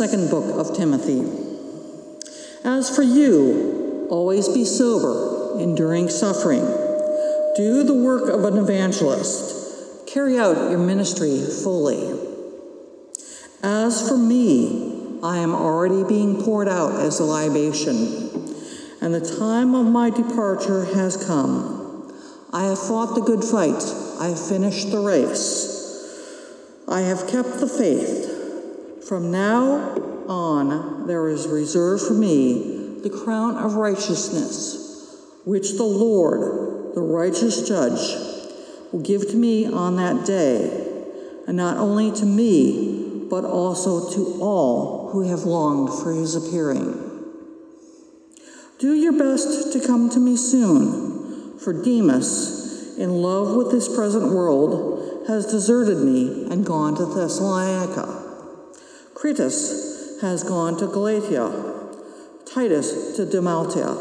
second book of Timothy. As for you, always be sober, enduring suffering. Do the work of an evangelist. Carry out your ministry fully. As for me, I am already being poured out as a libation, and the time of my departure has come. I have fought the good fight, I have finished the race, I have kept the faith. From now on, there is reserved for me the crown of righteousness, which the Lord, the righteous judge, will give to me on that day, and not only to me, but also to all who have longed for his appearing. Do your best to come to me soon, for Demas, in love with this present world, has deserted me and gone to Thessalonica. Crescens has gone to Galatia, Titus to Dalmatia.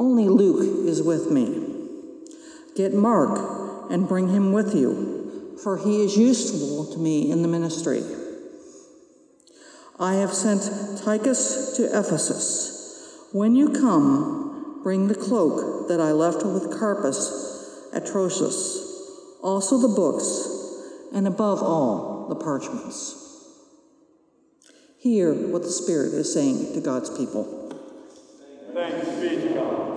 Only Luke is with me. Get Mark and bring him with you, for he is useful to me in the ministry. I have sent Tychicus to Ephesus. When you come, bring the cloak that I left with Carpus at Troas, also the books, and above all, the parchments. Hear what the Spirit is saying to God's people. Thanks be to God.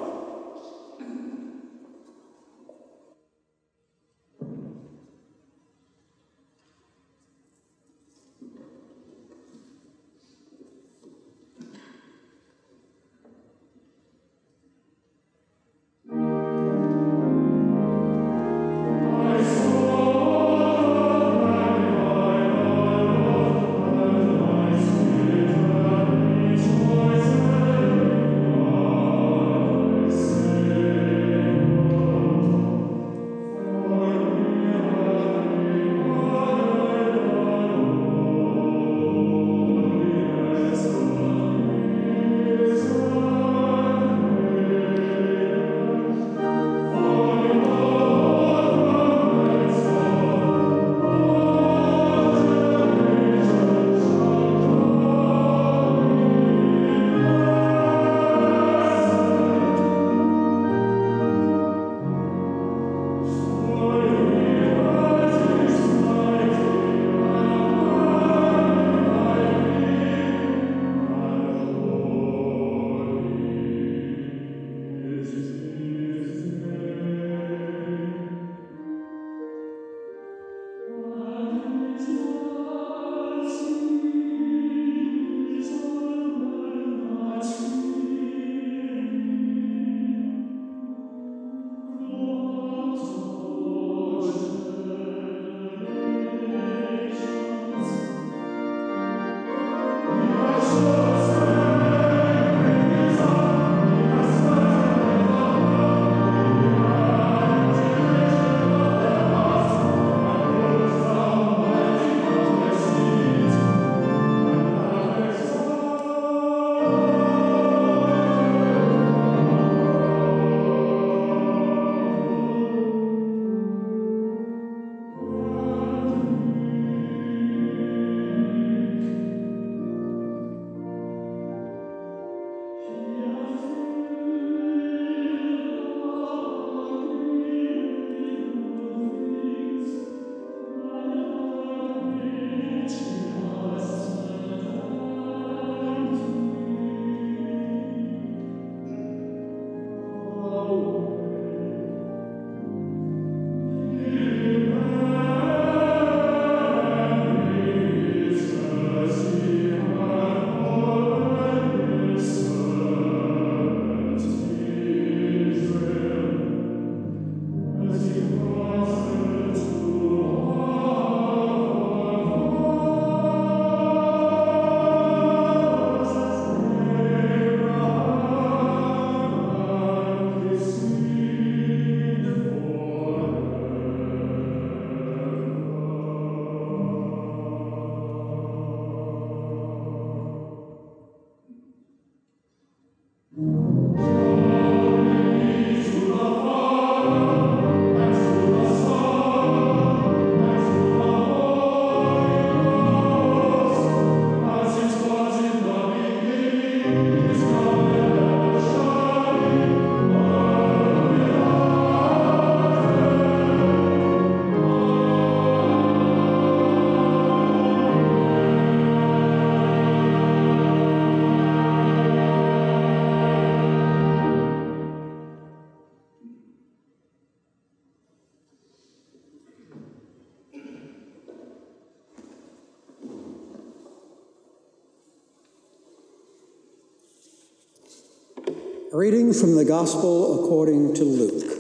Reading from the Gospel according to Luke.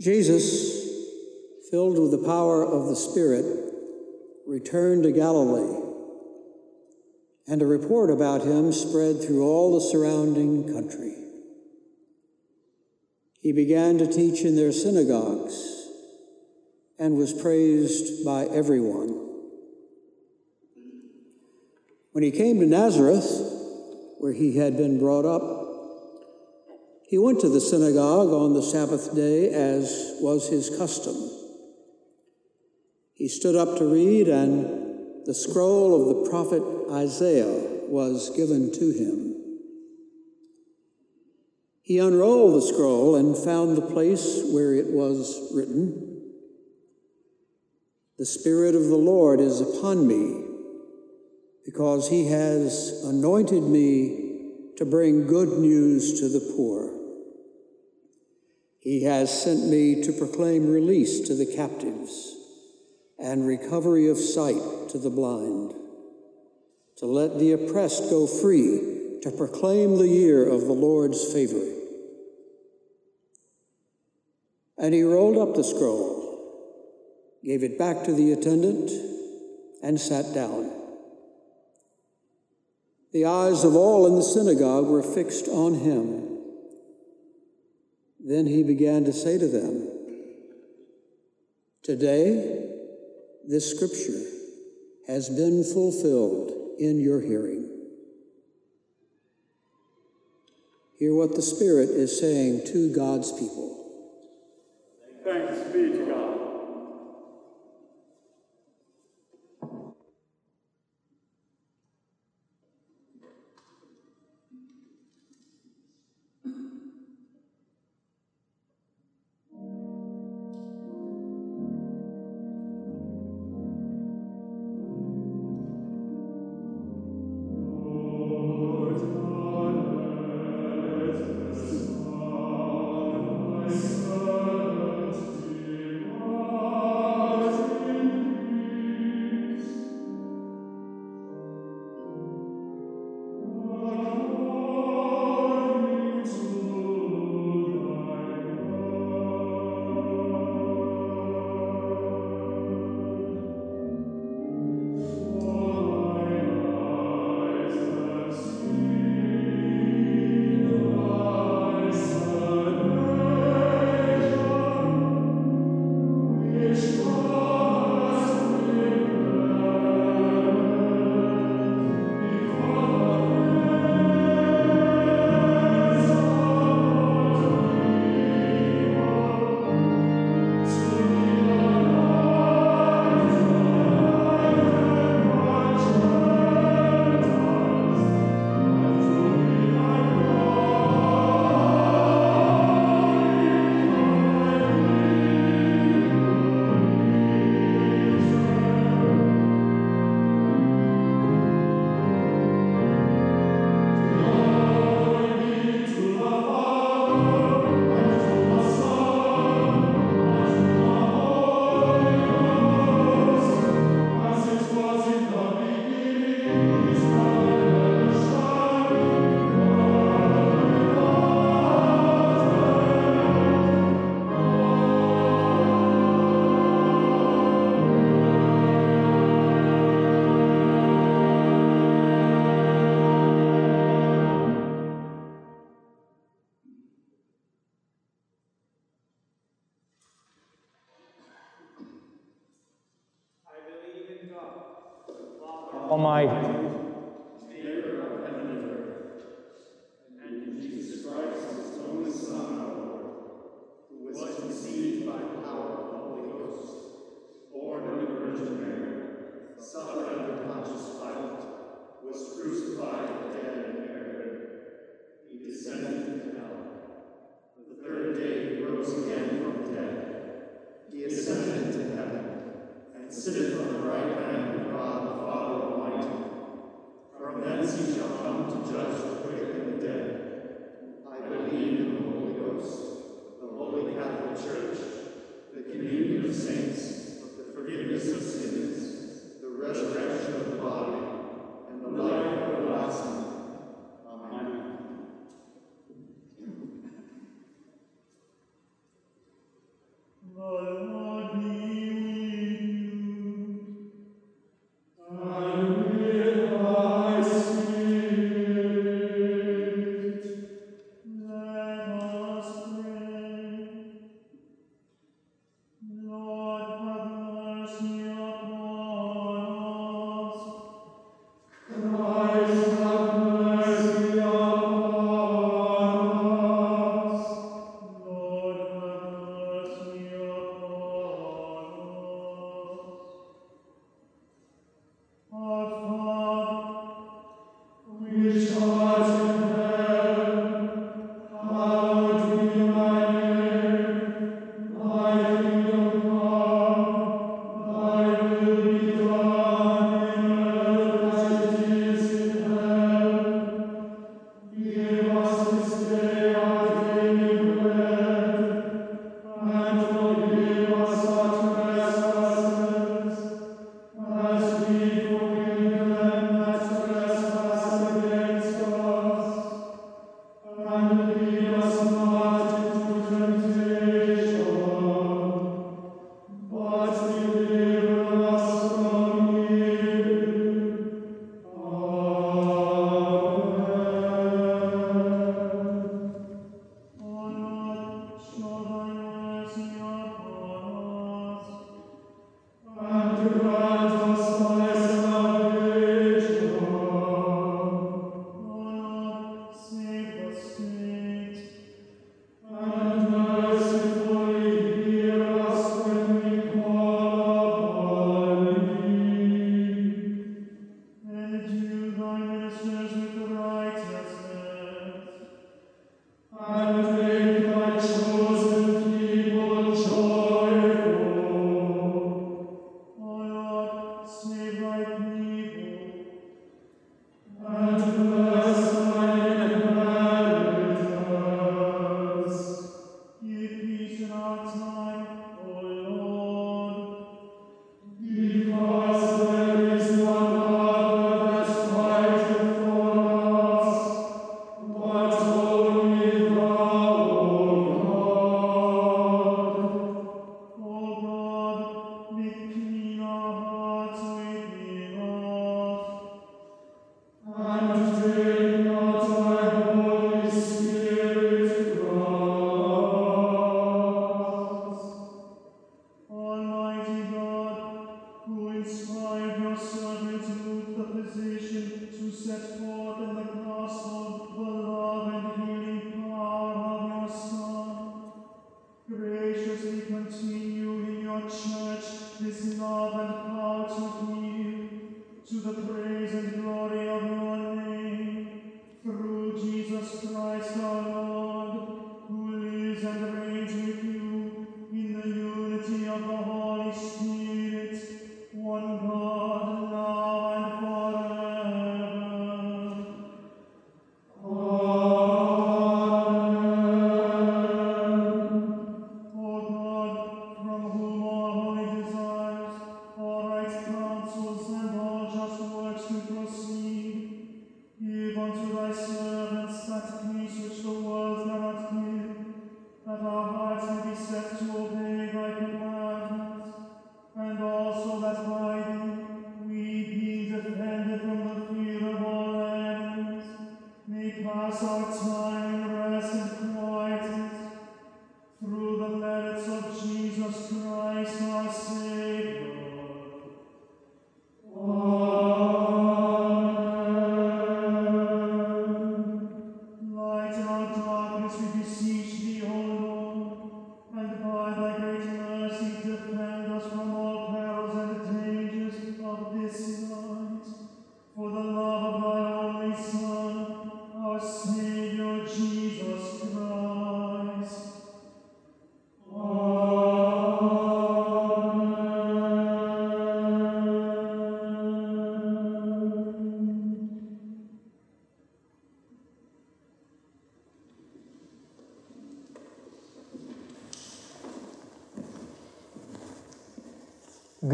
Jesus, filled with the power of the Spirit, returned to Galilee, and a report about him spread through all the surrounding country. He began to teach in their synagogues and was praised by everyone. When he came to Nazareth, where he had been brought up, he went to the synagogue on the Sabbath day as was his custom. He stood up to read, and the scroll of the prophet Isaiah was given to him. He unrolled the scroll and found the place where it was written The Spirit of the Lord is upon me because he has anointed me to bring good news to the poor. He has sent me to proclaim release to the captives and recovery of sight to the blind, to let the oppressed go free, to proclaim the year of the Lord's favor. And he rolled up the scroll, gave it back to the attendant, and sat down. The eyes of all in the synagogue were fixed on him. Then he began to say to them, Today, this scripture has been fulfilled in your hearing. Hear what the Spirit is saying to God's people. Thanks be to God.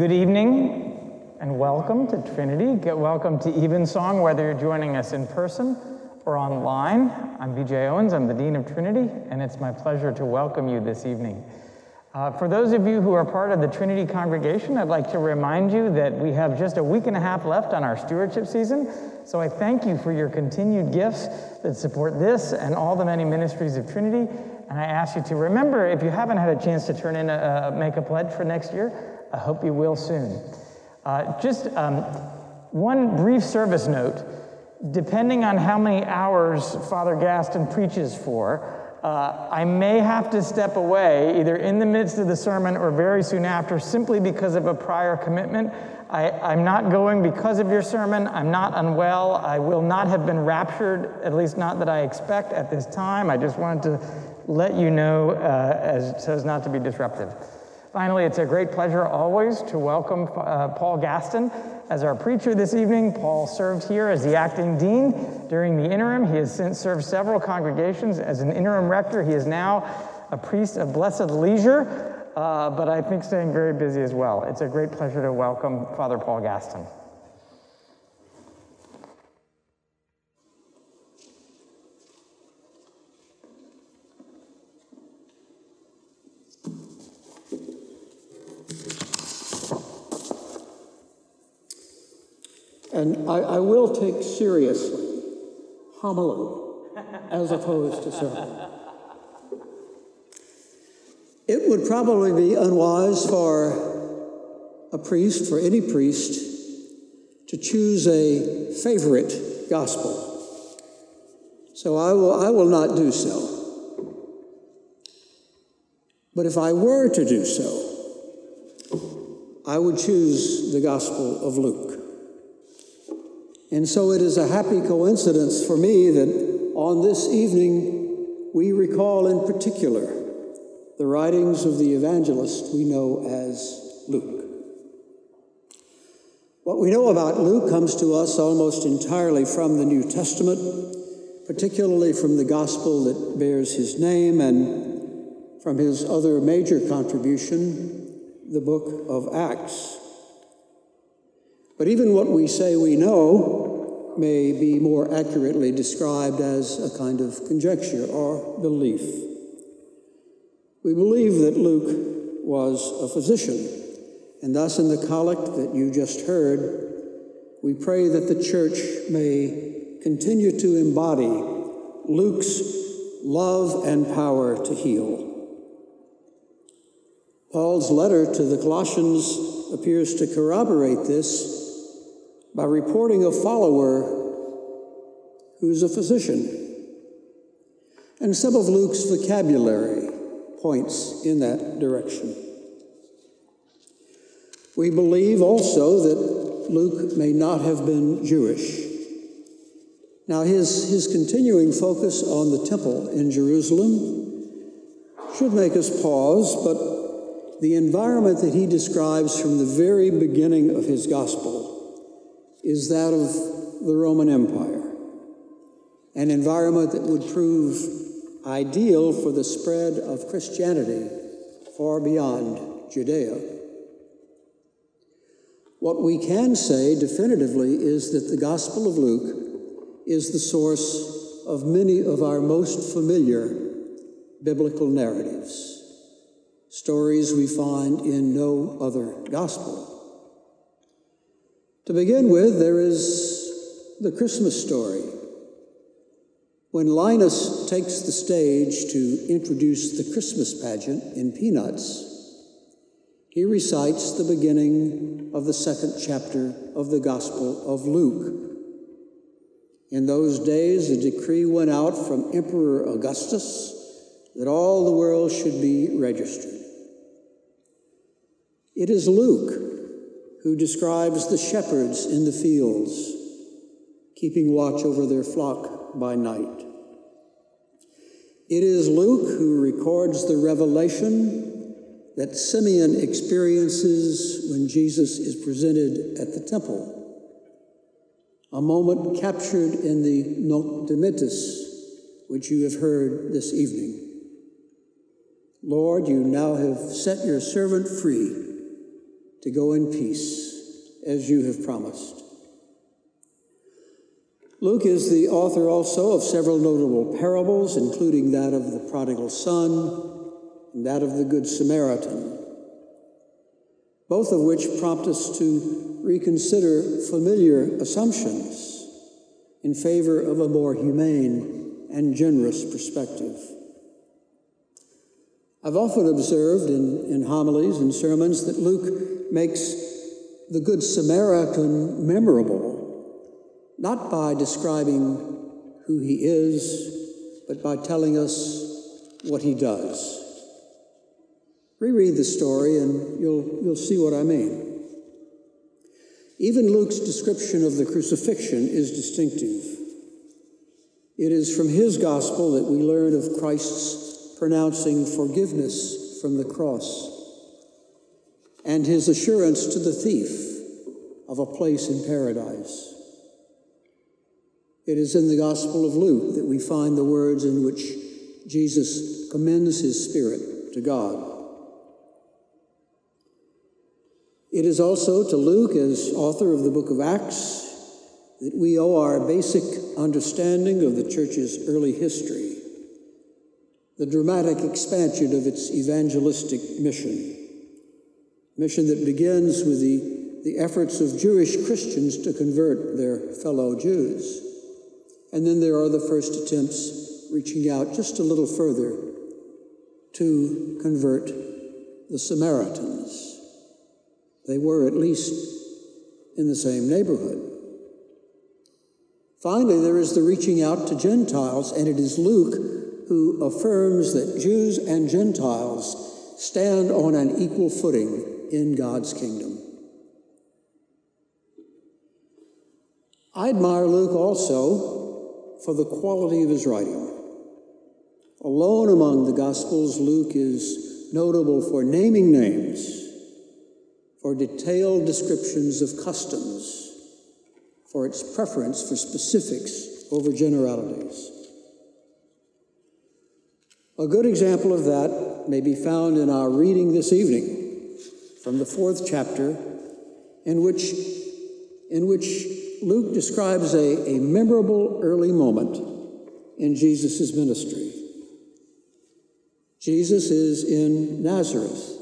Good evening and welcome to Trinity. Welcome to Evensong, whether you're joining us in person or online. I'm BJ Owens, I'm the Dean of Trinity, and it's my pleasure to welcome you this evening. Uh, for those of you who are part of the Trinity congregation, I'd like to remind you that we have just a week and a half left on our stewardship season. So I thank you for your continued gifts that support this and all the many ministries of Trinity. And I ask you to remember, if you haven't had a chance to turn in a, a make a pledge for next year, I hope you will soon. Uh, just um, one brief service note. Depending on how many hours Father Gaston preaches for, uh, I may have to step away either in the midst of the sermon or very soon after simply because of a prior commitment. I, am not going because of your sermon. I'm not unwell. I will not have been raptured, at least not that I expect at this time. I just wanted to let you know uh, as, so as not to be disruptive. Finally, it's a great pleasure always to welcome uh, Paul Gaston as our preacher this evening. Paul served here as the acting dean during the interim. He has since served several congregations as an interim rector. He is now a priest of blessed leisure, uh, but I think staying very busy as well. It's a great pleasure to welcome Father Paul Gaston. And I, I will take seriously homily as opposed to sermon. It would probably be unwise for a priest, for any priest, to choose a favorite gospel. So I will, I will not do so. But if I were to do so, I would choose the Gospel of Luke. And so it is a happy coincidence for me that on this evening we recall in particular the writings of the evangelist we know as Luke. What we know about Luke comes to us almost entirely from the New Testament, particularly from the gospel that bears his name and from his other major contribution, the book of Acts. But even what we say we know may be more accurately described as a kind of conjecture or belief. We believe that Luke was a physician, and thus in the collect that you just heard, we pray that the church may continue to embody Luke's love and power to heal. Paul's letter to the Colossians appears to corroborate this by reporting a follower who's a physician. And some of Luke's vocabulary points in that direction. We believe also that Luke may not have been Jewish. Now, his, his continuing focus on the temple in Jerusalem should make us pause, but the environment that he describes from the very beginning of his gospel is that of the Roman Empire, an environment that would prove ideal for the spread of Christianity far beyond Judea. What we can say definitively is that the Gospel of Luke is the source of many of our most familiar biblical narratives, stories we find in no other gospel. To begin with, there is the Christmas story when Linus takes the stage to introduce the Christmas pageant in Peanuts, he recites the beginning of the second chapter of the Gospel of Luke. In those days, a decree went out from Emperor Augustus that all the world should be registered. It is Luke who describes the shepherds in the fields, keeping watch over their flock by night. It is Luke who records the revelation that Simeon experiences when Jesus is presented at the temple, a moment captured in the Nunc Dimittis, which you have heard this evening. Lord, you now have set your servant free to go in peace as you have promised. Luke is the author also of several notable parables, including that of the prodigal son and that of the Good Samaritan, both of which prompt us to reconsider familiar assumptions in favor of a more humane and generous perspective. I've often observed in, in homilies and sermons that Luke makes the Good Samaritan memorable not by describing who he is, but by telling us what he does. Reread the story and you'll, you'll see what I mean. Even Luke's description of the crucifixion is distinctive. It is from his gospel that we learn of Christ's pronouncing forgiveness from the cross and his assurance to the thief of a place in paradise. It is in the Gospel of Luke that we find the words in which Jesus commends his Spirit to God. It is also to Luke, as author of the book of Acts, that we owe our basic understanding of the church's early history, the dramatic expansion of its evangelistic mission, mission that begins with the, the efforts of Jewish Christians to convert their fellow Jews. And then there are the first attempts reaching out just a little further to convert the Samaritans. They were at least in the same neighborhood. Finally, there is the reaching out to Gentiles, and it is Luke who affirms that Jews and Gentiles stand on an equal footing in God's kingdom. I admire Luke also for the quality of his writing. Alone among the Gospels, Luke is notable for naming names, for detailed descriptions of customs, for its preference for specifics over generalities. A good example of that may be found in our reading this evening from the fourth chapter, in which, in which Luke describes a, a memorable early moment in Jesus' ministry. Jesus is in Nazareth,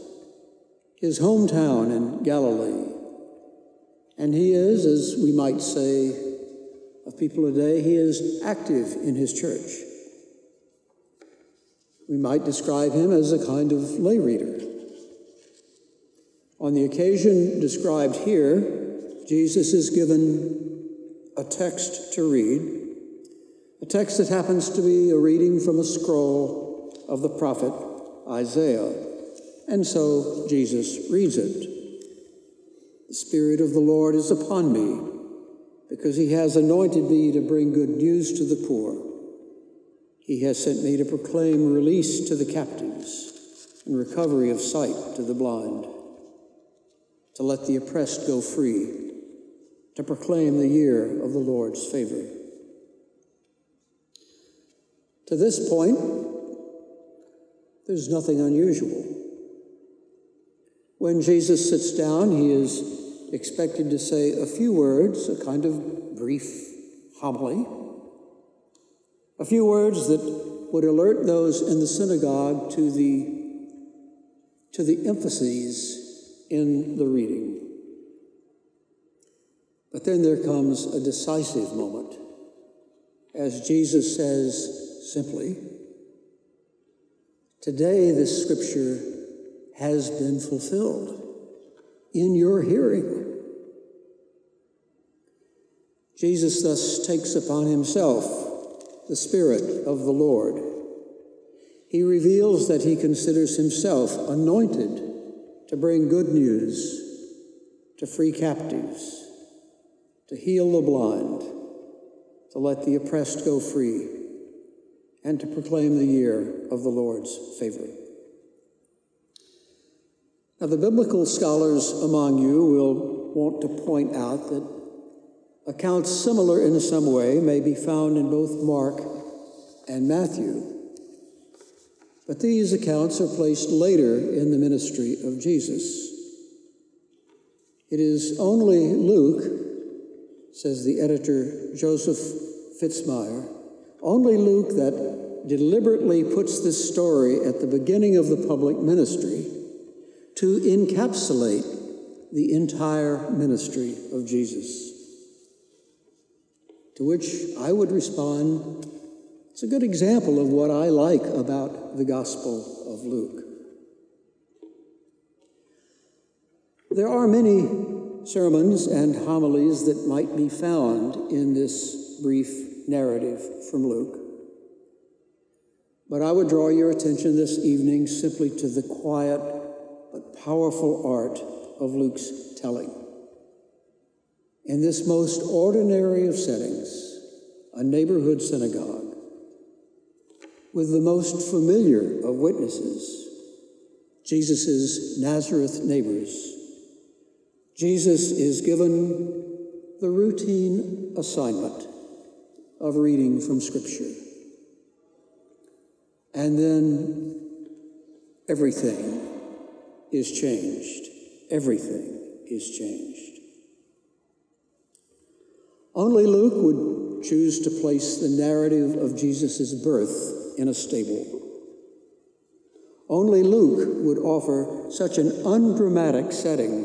his hometown in Galilee, And he is, as we might say of people today, he is active in his church. We might describe him as a kind of lay reader. On the occasion described here, Jesus is given a text to read, a text that happens to be a reading from a scroll of the prophet Isaiah. And so Jesus reads it. The Spirit of the Lord is upon me, because he has anointed me to bring good news to the poor. He has sent me to proclaim release to the captives and recovery of sight to the blind, to let the oppressed go free, to proclaim the year of the Lord's favor. To this point, there's nothing unusual. When Jesus sits down, he is expected to say a few words, a kind of brief homily, a few words that would alert those in the synagogue to the, to the emphases in the reading. But then there comes a decisive moment as Jesus says simply, Today this scripture has been fulfilled in your hearing. Jesus thus takes upon himself the Spirit of the Lord. He reveals that he considers himself anointed to bring good news, to free captives, to heal the blind, to let the oppressed go free, and to proclaim the year of the Lord's favor. Now, the biblical scholars among you will want to point out that accounts similar in some way may be found in both Mark and Matthew. But these accounts are placed later in the ministry of Jesus. It is only Luke, says the editor Joseph Fitzmyer, only Luke that deliberately puts this story at the beginning of the public ministry to encapsulate the entire ministry of Jesus. To which I would respond, it's a good example of what I like about the Gospel of Luke. There are many sermons and homilies that might be found in this brief narrative from Luke. But I would draw your attention this evening simply to the quiet but powerful art of Luke's telling. In this most ordinary of settings, a neighborhood synagogue, with the most familiar of witnesses, Jesus' Nazareth neighbors, Jesus is given the routine assignment of reading from Scripture. And then everything is changed. Everything is changed. Only Luke would choose to place the narrative of Jesus' birth in a stable. Only Luke would offer such an undramatic setting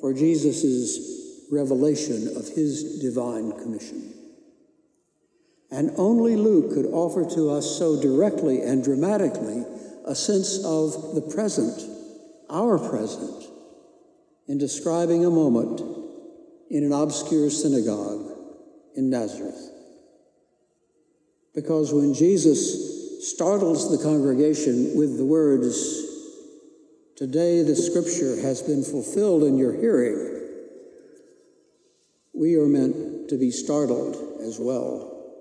for Jesus' revelation of his divine commission. And only Luke could offer to us so directly and dramatically a sense of the present our present in describing a moment in an obscure synagogue in Nazareth. Because when Jesus startles the congregation with the words, Today the scripture has been fulfilled in your hearing, we are meant to be startled as well.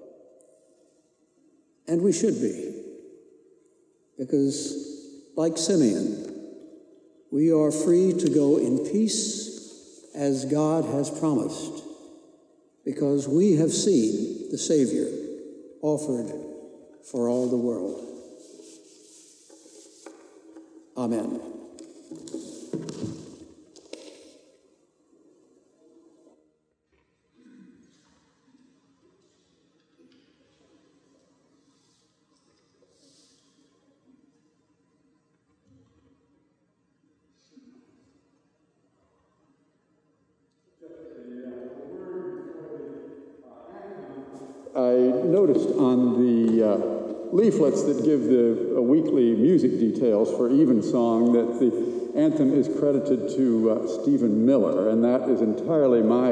And we should be, because like Simeon, we are free to go in peace as God has promised, because we have seen the Savior offered for all the world. Amen. Leaflets that give the uh, weekly music details for Evensong that the anthem is credited to uh, Stephen Miller, and that is entirely my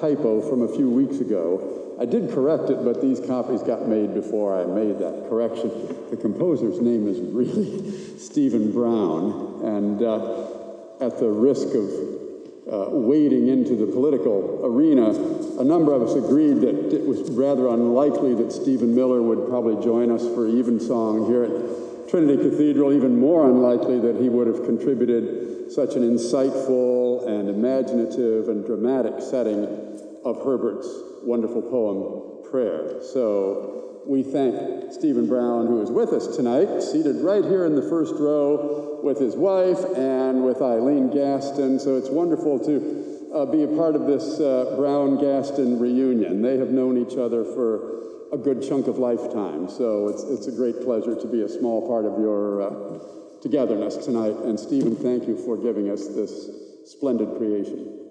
typo from a few weeks ago. I did correct it, but these copies got made before I made that correction. The composer's name is really Stephen Brown, and uh, at the risk of uh, wading into the political arena, a number of us agreed that it was rather unlikely that Stephen Miller would probably join us for Evensong here at Trinity Cathedral, even more unlikely that he would have contributed such an insightful and imaginative and dramatic setting of Herbert's wonderful poem, Prayer. So we thank Stephen Brown, who is with us tonight, seated right here in the first row with his wife and with Eileen Gaston. So it's wonderful to uh, be a part of this uh, Brown Gaston reunion. They have known each other for a good chunk of lifetime. So it's, it's a great pleasure to be a small part of your uh, togetherness tonight. And Stephen, thank you for giving us this splendid creation.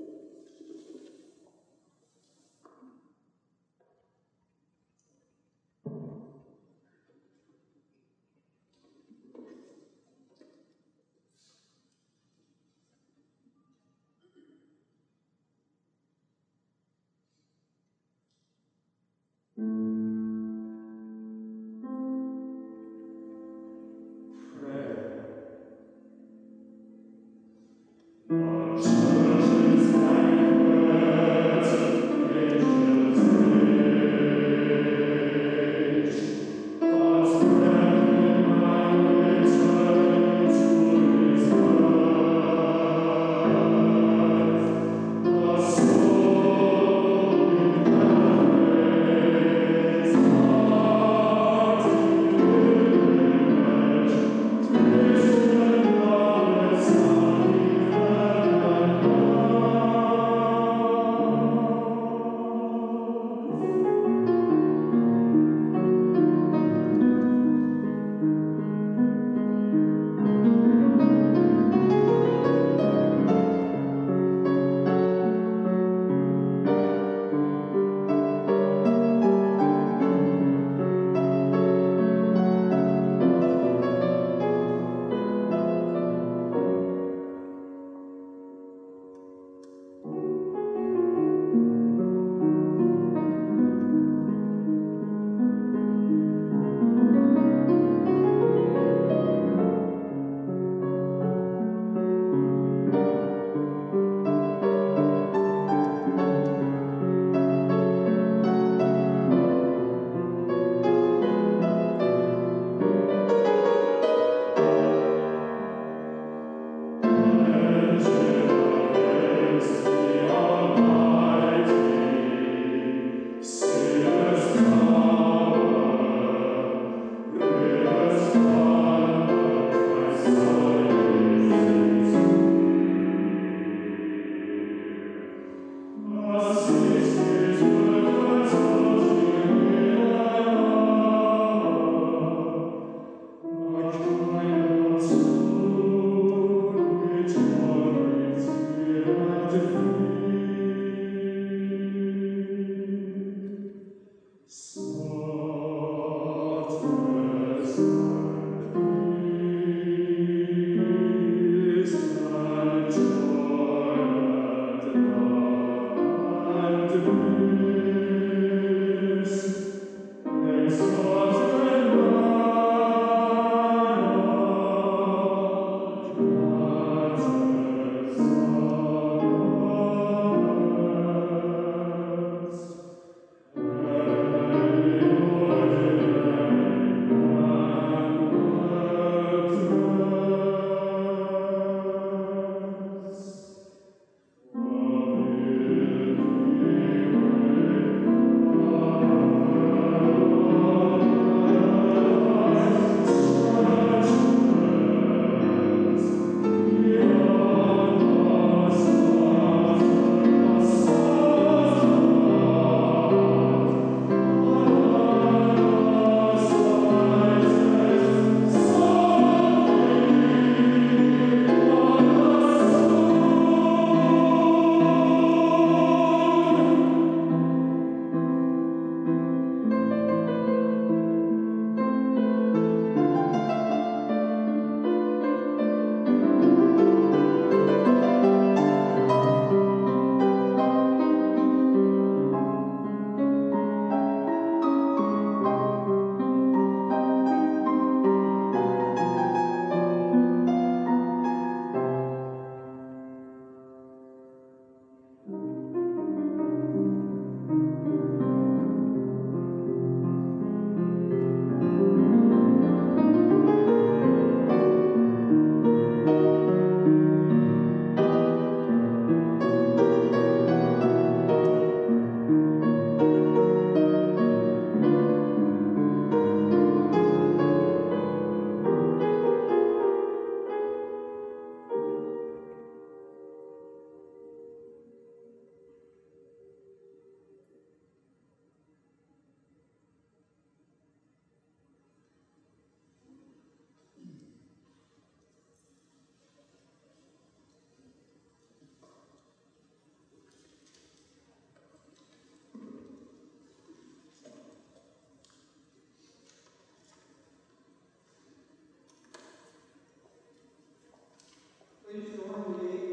Please